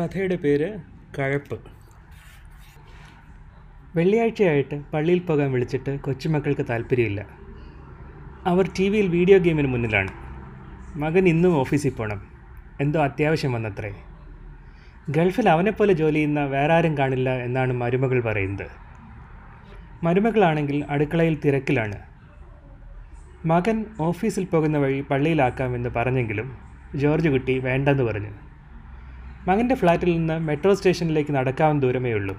കഥയുടെ പേര് കഴപ്പ്. വെള്ളിയാഴ്ചയായിട്ട് പള്ളിയിൽ പോകാൻ വിളിച്ചിട്ട് കൊച്ചുമക്കൾക്ക് താല്പര്യമില്ല. അവർ ടി വിയിൽ വീഡിയോ ഗെയിമിന് മുന്നിലാണ്. മകൻ ഇന്നും ഓഫീസിൽ പോകണം എന്തോ അത്യാവശ്യം വന്നത്രേ. ഗൾഫിൽ അവനെപ്പോലെ ജോലി ചെയ്യുന്ന വേറെ ആരും കാണില്ല എന്നാണ് മരുമകൾ പറയുന്നത്. മരുമകളാണെങ്കിൽ അടുക്കളയിൽ തിരക്കിലാണ്. മകൻ ഓഫീസിൽ പോകുന്ന വഴി പള്ളിയിലാക്കാമെന്ന് പറഞ്ഞെങ്കിലും ജോർജ് കുട്ടി വേണ്ടെന്ന് പറഞ്ഞു. മകന്റെ ഫ്ലാറ്റിൽ നിന്ന് മെട്രോ സ്റ്റേഷനിലേക്ക് നടക്കാവുന്ന ദൂരമേ ഉള്ളൂ.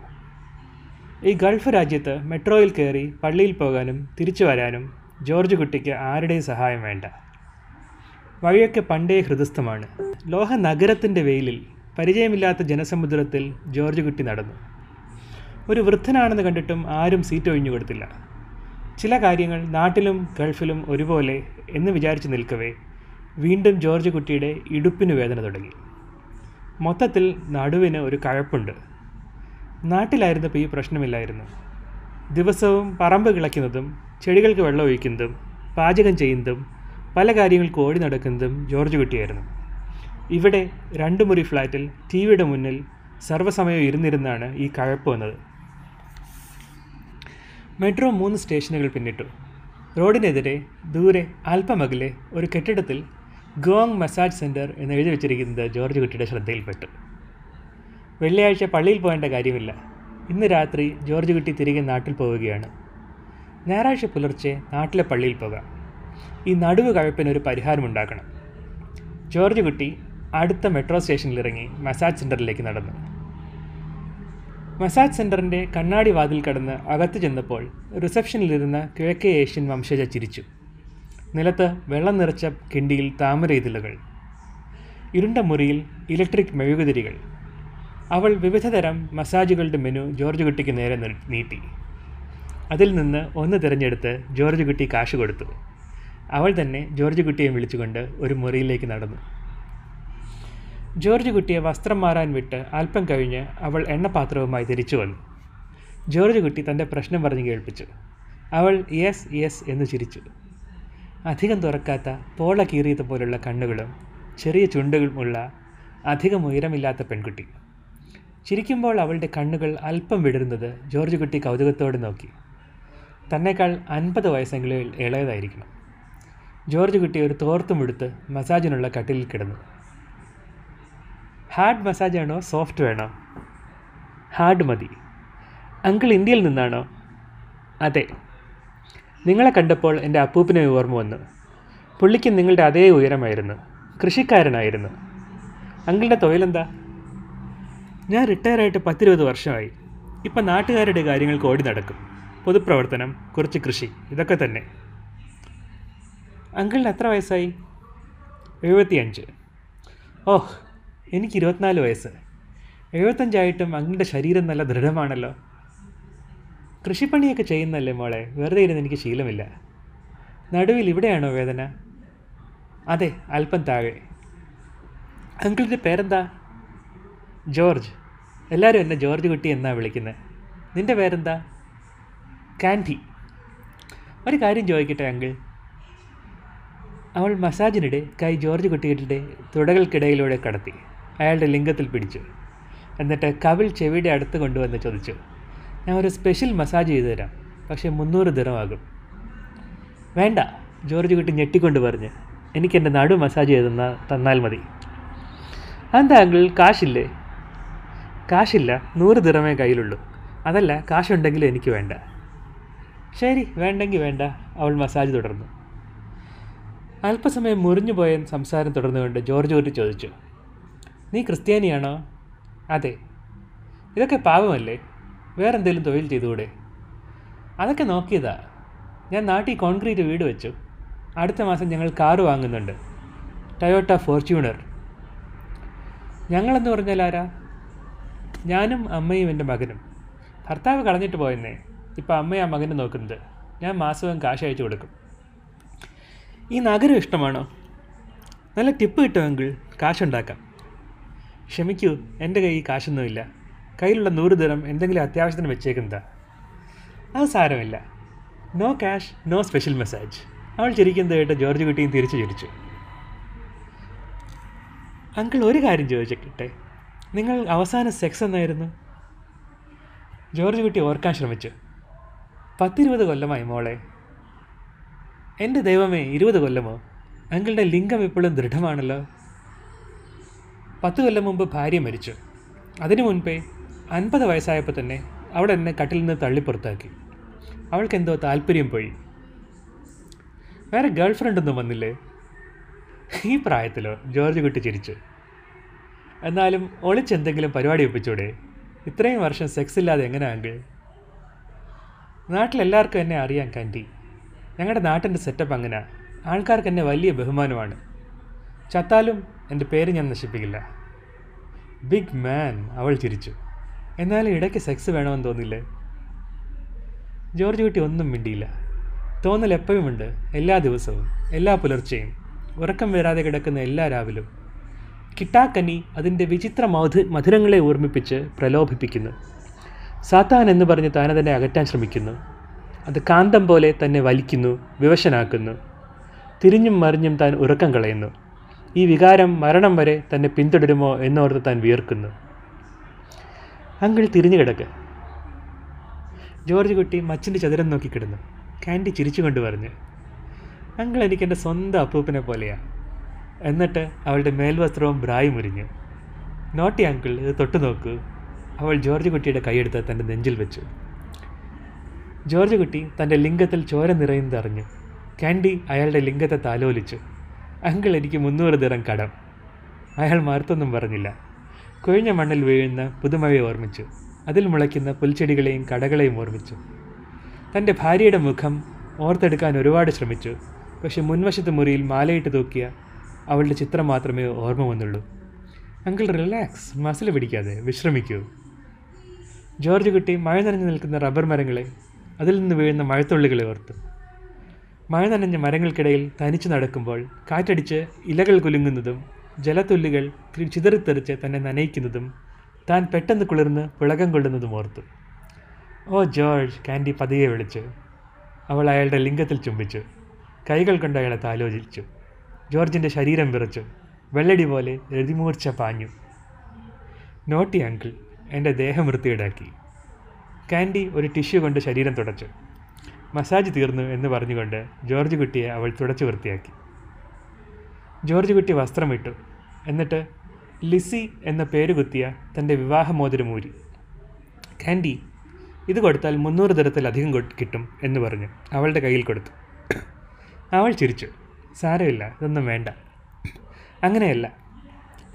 ഈ ഗൾഫ് രാജ്യത്ത് മെട്രോയിൽ കയറി പള്ളിയിൽ പോകാനും തിരിച്ചു വരാനും ജോർജ് കുട്ടിക്ക് ആരുടെയും സഹായം വേണ്ട. വഴിയൊക്കെ പണ്ടേ ഹൃദസ്ഥമാണ്. ലോഹ നഗരത്തിന്റെ വെയിലിൽ പരിചയമില്ലാത്ത ജനസമുദ്രത്തിൽ ജോർജ് കുട്ടി നടന്നു. ഒരു വൃദ്ധനാണെന്ന് കണ്ടിട്ടും ആരും സീറ്റ് ഒഴിഞ്ഞു കൊടുത്തില്ല. ചില കാര്യങ്ങൾ നാട്ടിലും ഗൾഫിലും ഒരുപോലെ എന്ന് വിചാരിച്ച് നിൽക്കവേ വീണ്ടും ജോർജ് കുട്ടിയുടെ ഇടുപ്പിന് വേദന തുടങ്ങി. മൊത്തത്തിൽ നടുവിന് ഒരു കഴപ്പുണ്ട്. നാട്ടിലായിരുന്നപ്പോൾ ഈ പ്രശ്നമില്ലായിരുന്നു. ദിവസവും പറമ്പ് കിളയ്ക്കുന്നതും ചെടികൾക്ക് വെള്ളം ഒഴിക്കുന്നതും പാചകം ചെയ്യുന്നതും പല കാര്യങ്ങൾക്ക് ഓടി നടക്കുന്നതും ജോർജ് കുട്ടിയായിരുന്നു. ഇവിടെ രണ്ട് മുറി ഫ്ലാറ്റിൽ ടി വിയുടെ മുന്നിൽ സർവസമയം ഇരുന്നിരുന്നാണ് ഈ കഴപ്പ് വന്നത്. മെട്രോ മൂന്ന് സ്റ്റേഷനുകൾ പിന്നിട്ടു. റോഡിനെതിരെ ദൂരെ അല്പമകലെ ഒരു കെട്ടിടത്തിൽ ഗോങ് മസാജ് സെന്റർ എന്ന് എഴുതി വെച്ചിരിക്കുന്നത് ജോർജ് കുട്ടിയുടെ ശ്രദ്ധയിൽപ്പെട്ടു. വെള്ളിയാഴ്ച പള്ളിയിൽ പോകേണ്ട കാര്യമില്ല. ഇന്ന് രാത്രി ജോർജ് കുട്ടി തിരികെ നാട്ടിൽ പോവുകയാണ്. ഞായറാഴ്ച പുലർച്ചെ നാട്ടിലെ പള്ളിയിൽ പോകാം. ഈ നടുവ് കഴപ്പിനൊരു പരിഹാരം പരിഹാരമുണ്ടാക്കണം ജോർജ് കുട്ടി അടുത്ത മെട്രോ സ്റ്റേഷനിൽ ഇറങ്ങി മസാജ് സെന്ററിലേക്ക് നടന്നു. മസാജ് സെന്ററിന്റെ കണ്ണാടി വാതിൽ കടന്ന് അകത്ത് ചെന്നപ്പോൾ റിസപ്ഷനിലിരുന്ന കിഴക്കേ ഏഷ്യൻ വംശജ ചിരിച്ചു. നിലത്ത് വെള്ളം നിറച്ച കിണ്ടിയിൽ താമര ഇതിലുകൾ ഇരുണ്ട മുറിയിൽ ഇലക്ട്രിക് മെഴുകുതിരികൾ. അവൾ വിവിധതരം മസാജുകളുടെ മെനു ജോർജ് കുട്ടിക്ക് നേരെ നീട്ടി. അതിൽ നിന്ന് ഒന്ന് തിരഞ്ഞെടുത്ത് ജോർജ് കുട്ടി കാശ് കൊടുത്തു. അവൾ തന്നെ ജോർജ് കുട്ടിയെ വിളിച്ചുകൊണ്ട് ഒരു മുറിയിലേക്ക് നടന്നു. ജോർജ് കുട്ടിയെ വസ്ത്രം മാറാൻ വിട്ട് അല്പം കഴിഞ്ഞ് അവൾ എണ്ണപാത്രവുമായി തിരിച്ചു വന്നു. ജോർജ് കുട്ടി തന്റെ പ്രശ്നം പറഞ്ഞ് കേൾപ്പിച്ചു. അവൾ യെസ് യെസ് എന്ന് ചിരിച്ചു. അധികം തുറക്കാത്ത പോള കീറിയത് പോലുള്ള കണ്ണുകളും ചെറിയ ചുണ്ടുകളുമുള്ള അധികം ഉയരമില്ലാത്ത പെൺകുട്ടി. ചിരിക്കുമ്പോൾ അവളുടെ കണ്ണുകൾ അല്പം വിടരുന്നത് ജോർജ് കുട്ടി കൗതുകത്തോടെ നോക്കി. തന്നേക്കാൾ അൻപത് വയസ്സെങ്കിലും ഇളയതായിരിക്കണം. ജോർജ് കുട്ടി ഒരു തോർത്തും എടുത്ത് മസാജിനുള്ള കട്ടിലിൽ കിടന്നു. ഹാർഡ് മസാജ് ആണോ സോഫ്റ്റ് വേണോ? ഹാർഡ് മതി. അങ്കിൾ ഇന്ത്യയിൽ നിന്നാണോ? അതെ നിങ്ങളെ കണ്ടപ്പോൾ എന്റെ അപ്പൂപ്പിനെ ഓർമ്മ വന്നു. പുള്ളിക്ക് നിങ്ങളുടെ അതേ ഉയരമായിരുന്നു. കൃഷിക്കാരനായിരുന്നു. അങ്കിളുടെ തൊഴിലെന്താ? ഞാൻ റിട്ടയറായിട്ട് പത്തിരുപത് വർഷമായി. ഇപ്പം നാട്ടുകാരുടെ കാര്യങ്ങൾക്ക് ഓടി നടക്കും. പൊതുപ്രവർത്തനം കുറച്ച് കൃഷി ഇതൊക്കെ തന്നെ. അങ്കിളിന് എത്ര വയസ്സായി? എഴുപത്തിയഞ്ച്. ഓഹ് എനിക്ക് ഇരുപത്തിനാല് വയസ്സ്. എഴുപത്തഞ്ചായിട്ടും അങ്കിളുടെ ശരീരം നല്ല ദൃഢമാണല്ലോ. കൃഷിപ്പണിയൊക്കെ ചെയ്യുന്നല്ലേ മോളെ? വെറുതെ ഇരുന്ന് എനിക്ക് ശീലമില്ല. നടുവിൽ ഇവിടെയാണോ വേദന? അതെ അല്പം താഴെ. അങ്കിളിന്റെ പേരെന്താ? ജോർജ്. എല്ലാവരും എന്നെ ജോർജ് കുട്ടി എന്നാണ് വിളിക്കുന്നത് നിന്റെ പേരെന്താ? കാൻഡി. ഒരു കാര്യം ചോദിക്കട്ടെ അങ്കിൾ. അവൾ മസാജിനിടെ കൈ ജോർജ് കുട്ടികളുടെ തുടകൾക്കിടയിലൂടെ കടത്തി. അയാളുടെ ലിംഗത്തിൽ പിടിച്ചു. എന്നിട്ട് കവിൾ ചെവിയുടെ അടുത്ത് കൊണ്ടുവന്ന് ചോദിച്ചു. ഞാൻ ഒരു സ്പെഷ്യൽ മസാജ് ചെയ്തു തരാം. പക്ഷേ മുന്നൂറ് ദിനമാകും. വേണ്ട ജോർജ് കുട്ടി ഞെട്ടിക്കൊണ്ട് പറഞ്ഞ് എനിക്ക് എന്റെ നടു മസാജ് ചെയ്ത് തന്നാ തന്നാൽ മതി. അതെന്താ അങ്കിൾ കാശില്ലേ? കാശില്ല നൂറ് ദിറമേ കയ്യിലുള്ളൂ. അതല്ല കാശുണ്ടെങ്കിലും എനിക്ക് വേണ്ട. ശരി വേണ്ടെങ്കിൽ വേണ്ട അവൾ മസാജ് തുടർന്നു. അല്പസമയം മുറിഞ്ഞു പോയ സംസാരം തുടർന്നുകൊണ്ട് ജോർജ് കുട്ടി ചോദിച്ചു നീ ക്രിസ്ത്യാനിയാണോ? അതെ. ഇതൊക്കെ പാവമല്ലേ വേറെന്തെങ്കിലും തൊഴിൽ ചെയ്തുകൂടെ? അതൊക്കെ നോക്കിയതാ. ഞാൻ നാട്ടിൽ കോൺക്രീറ്റ് വീട് വെച്ചു. അടുത്ത മാസം ഞങ്ങൾ കാറ് വാങ്ങുന്നുണ്ട്. Toyota Fortuner. ഞങ്ങളെന്ന് പറഞ്ഞാൽ ആരാ? ഞാനും അമ്മയും എന്റെ മകനും. ഭർത്താവ് കളഞ്ഞിട്ട് പോയെന്നേ. ഇപ്പോൾ അമ്മയും ആ മകനെ നോക്കുന്നത്. ഞാൻ മാസവും കാശ് അയച്ചു കൊടുക്കും. ഈ നഗരം ഇഷ്ടമാണോ? നല്ല ടിപ്പ് കിട്ടുമെങ്കിൽ കാശുണ്ടാക്കാം. ക്ഷമിക്കൂ എന്റെ കയ്യിൽ കാശൊന്നുമില്ല. കയ്യിലുള്ള നൂറ് ദിനം എന്തെങ്കിലും അത്യാവശ്യത്തിന് വെച്ചേക്കുന്നതാ. അത് സാരമില്ല. No cash no special message അവൾ ചിരിക്കുന്നത് കേട്ട് ജോർജ് കുട്ടിയും തിരിച്ചു ചിരിച്ചു. അങ്കിൾ ഒരു കാര്യം ചോദിച്ചിട്ടെ? നിങ്ങൾ അവസാന സെക്സ് എന്നായിരുന്നു? ജോർജ് കുട്ടി ഓർക്കാൻ ശ്രമിച്ചു. പത്തിരുപത് കൊല്ലമായി മോളെ. എന്റെ ദൈവമേ ഇരുപത് കൊല്ലമോ? അങ്കിളുടെ ലിംഗം ഇപ്പോഴും ദൃഢമാണല്ലോ. പത്ത് കൊല്ലം മുമ്പ് ഭാര്യ മരിച്ചു. അതിനു മുൻപേ അൻപത് വയസ്സായപ്പോൾ തന്നെ അവിടെ എന്നെ കട്ടിൽ നിന്ന് തള്ളിപ്പുറത്താക്കി അവൾക്കെന്തോ താല്പര്യം പോയി. വേറെ ഗേൾ ഫ്രണ്ടൊന്നും വന്നില്ലേ? ഈ പ്രായത്തിലോ? ജോർജ് കുട്ടി ചിരിച്ചു. എന്നാലും ഒളിച്ചെന്തെങ്കിലും പരിപാടി ഒപ്പിച്ചൂടെ? ഇത്രയും വർഷം സെക്സ് ഇല്ലാതെ എങ്ങനെ അങ്കിൾ നാട്ടിലെല്ലാവർക്കും എന്നെ അറിയാം കാന്റി. ഞങ്ങളുടെ നാട്ടിന്റെ സെറ്റപ്പ് അങ്ങനെ. ആൾക്കാർക്ക് എന്നെ വലിയ ബഹുമാനമാണ്. ചത്താലും എന്റെ പേര് ഞാൻ നശിപ്പിക്കില്ല. ബിഗ് മാൻ അവൾ ചിരിച്ചു. എന്നാലും ഇടയ്ക്ക് സെക്സ് വേണമെന്ന് തോന്നില്ലേ? ജോർജ് കുട്ടി ഒന്നും മിണ്ടിയില്ല. തോന്നൽ എപ്പോഴുമുണ്ട് എല്ലാ ദിവസവും എല്ലാ പുലർച്ചെയും. ഉറക്കം വരാതെ കിടക്കുന്ന എല്ലാ രാവിലും. കിട്ടാക്കനി അതിന്റെ വിചിത്ര മധു മധുരങ്ങളെ ഓർമ്മിപ്പിച്ച് പ്രലോഭിപ്പിക്കുന്നു. സാത്താൻ എന്ന് പറഞ്ഞ് താനതിനെ അകറ്റാൻ ശ്രമിക്കുന്നു. അത് കാന്തം പോലെ തന്നെ വലിക്കുന്നു വിവശനാക്കുന്നു. തിരിഞ്ഞും മറിഞ്ഞും താൻ ഉറക്കം കളയുന്നു. ഈ വികാരം മരണം വരെ തന്നെ പിന്തുടരുമോ എന്നോർത്ത് താൻ വിയർക്കുന്നു. അങ്കിൾ തിരിഞ്ഞു കിടക്ക്. ജോർജ് കുട്ടി മച്ചിന്റെ ചതുരം നോക്കി കിടന്നു. കാൻഡി ചിരിച്ചുകൊണ്ട് പറഞ്ഞു അങ്കിൾ എനിക്ക് എന്റെ സ്വന്തം അപ്പൂപ്പിനെ പോലെയാ. എന്നിട്ട് അവളുടെ മേൽവസ്ത്രവും ബ്രായും മുരിഞ്ഞു നോട്ടി അങ്കിൾ ഇത് തൊട്ടു നോക്കൂ. അവൾ ജോർജ് കുട്ടിയുടെ കൈയെടുത്ത് തന്റെ നെഞ്ചിൽ വെച്ചു. ജോർജ് കുട്ടി തന്റെ ലിംഗത്തിൽ ചോര നിറയുന്നത് അറിഞ്ഞു. കാൻഡി അയാളുടെ ലിംഗത്തെ താലോലിച്ചു. അങ്കിൾ എനിക്ക് മുന്നൂറ് ദിറം കടം. അയാൾ മറുത്തൊന്നും പറഞ്ഞില്ല. കൊഴിഞ്ഞ മണ്ണിൽ വീഴുന്ന പുതുമഴയെ ഓർമ്മിച്ചു. അതിൽ മുളയ്ക്കുന്ന പുൽച്ചെടികളെയും കടകളെയും ഓർമ്മിച്ചു. തന്റെ ഭാര്യയുടെ മുഖം ഓർത്തെടുക്കാൻ ഒരുപാട് ശ്രമിച്ചു. പക്ഷെ മുൻവശത്തെ മുറിയിൽ മാലയിട്ട് തൂക്കിയ അവളുടെ ചിത്രം മാത്രമേ ഓർമ്മ വന്നുള്ളൂ. അങ്കിൾ റിലാക്സ് മസിൽ പിടിക്കാതെ വിശ്രമിക്കൂ. ജോർജ് കുട്ടി മഴ നനഞ്ഞു നിൽക്കുന്ന റബ്ബർ മരങ്ങളെ അതിൽ നിന്ന് വീഴുന്ന മഴത്തുള്ളികളെ ഓർത്തു. മഴ നനഞ്ഞ മരങ്ങൾക്കിടയിൽ തനിച്ചു നടക്കുമ്പോൾ കാറ്റടിച്ച് ഇലകൾ കുലുങ്ങുന്നതും ജലത്തുള്ളികൾ ചിതറിത്തെറിച്ച് തന്നെ നനയിക്കുന്നതും താൻ പെട്ടെന്ന് കുളിർന്ന് വിളകം കൊള്ളുന്നതും ഓർത്തു. ഓ ജോർജ് കാൻഡി പതിയെ വിളിച്ചു അവൾ അയാളുടെ ലിംഗത്തിൽ ചുംബിച്ചു. കൈകൾ കൊണ്ട് അയാളെ താലോചിച്ചു. ജോർജിന്റെ ശരീരം വിറച്ചു. വെള്ളടി പോലെ രതിമൂർച്ച പാഞ്ഞു. നോട്ടി അങ്കിൾ എന്റെ ദേഹം വൃത്തിയിടാക്കി കാൻഡി ഒരു ടിഷ്യൂ കൊണ്ട് ശരീരം തുടച്ചു. മസാജ് തീർന്നു എന്ന് പറഞ്ഞുകൊണ്ട് ജോർജ് കുട്ടിയെ അവൾ തുടച്ചു വൃത്തിയാക്കി. ജോർജ് കുട്ടി വസ്ത്രം വസ്ത്രമിട്ടു എന്നിട്ട് ലിസി എന്ന പേര് കുത്തിയ തന്റെ വിവാഹമോതിരമൂരി. കാൻഡി ഇത് കൊടുത്താൽ മുന്നൂറ് തരത്തിലധികം കിട്ടും എന്ന് പറഞ്ഞു. അവളുടെ കയ്യിൽ കൊടുത്തു. അവൾ ചിരിച്ചു. സാരമില്ല ഇതൊന്നും വേണ്ട. അങ്ങനെയല്ല.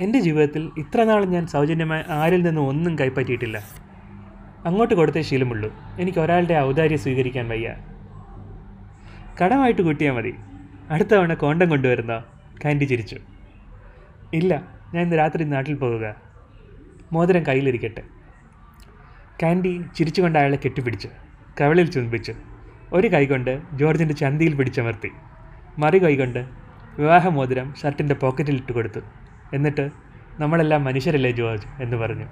എന്റെ ജീവിതത്തിൽ ഇത്ര നാൾ ഞാൻ സൗജന്യമായി ആരിൽ നിന്നും ഒന്നും കൈപ്പറ്റിയിട്ടില്ല. അങ്ങോട്ട് കൊടുത്തേ ശീലമുള്ളൂ. എനിക്ക് ഒരാളുടെ ഔദാര്യം സ്വീകരിക്കാൻ വയ്യ. കടമായിട്ട് കൂട്ടിയാൽ മതി. അടുത്ത തവണ കോണ്ടം കൊണ്ടുവരുന്ന? കാൻഡി ചിരിച്ചു. ഇല്ല ഞാൻ ഇന്ന് രാത്രി നാട്ടിൽ പോവുക. മോതിരം കയ്യിലിരിക്കട്ടെ. കാൻഡി ചിരിച്ചുകൊണ്ട് അയാളെ കെട്ടിപ്പിടിച്ച്. കവളിൽ ചുംബിച്ചു. ഒരു കൈകൊണ്ട് ജോർജിന്റെ ചന്തിയിൽ പിടിച്ചമർത്തി മറു കൈകൊണ്ട് വിവാഹ മോതിരം ഷർട്ടിന്റെ പോക്കറ്റിൽ ഇട്ട് കൊടുത്തു എന്നിട്ട് നമ്മളെല്ലാം മനുഷ്യരല്ലേ ജോർജ്? എന്ന് പറഞ്ഞു.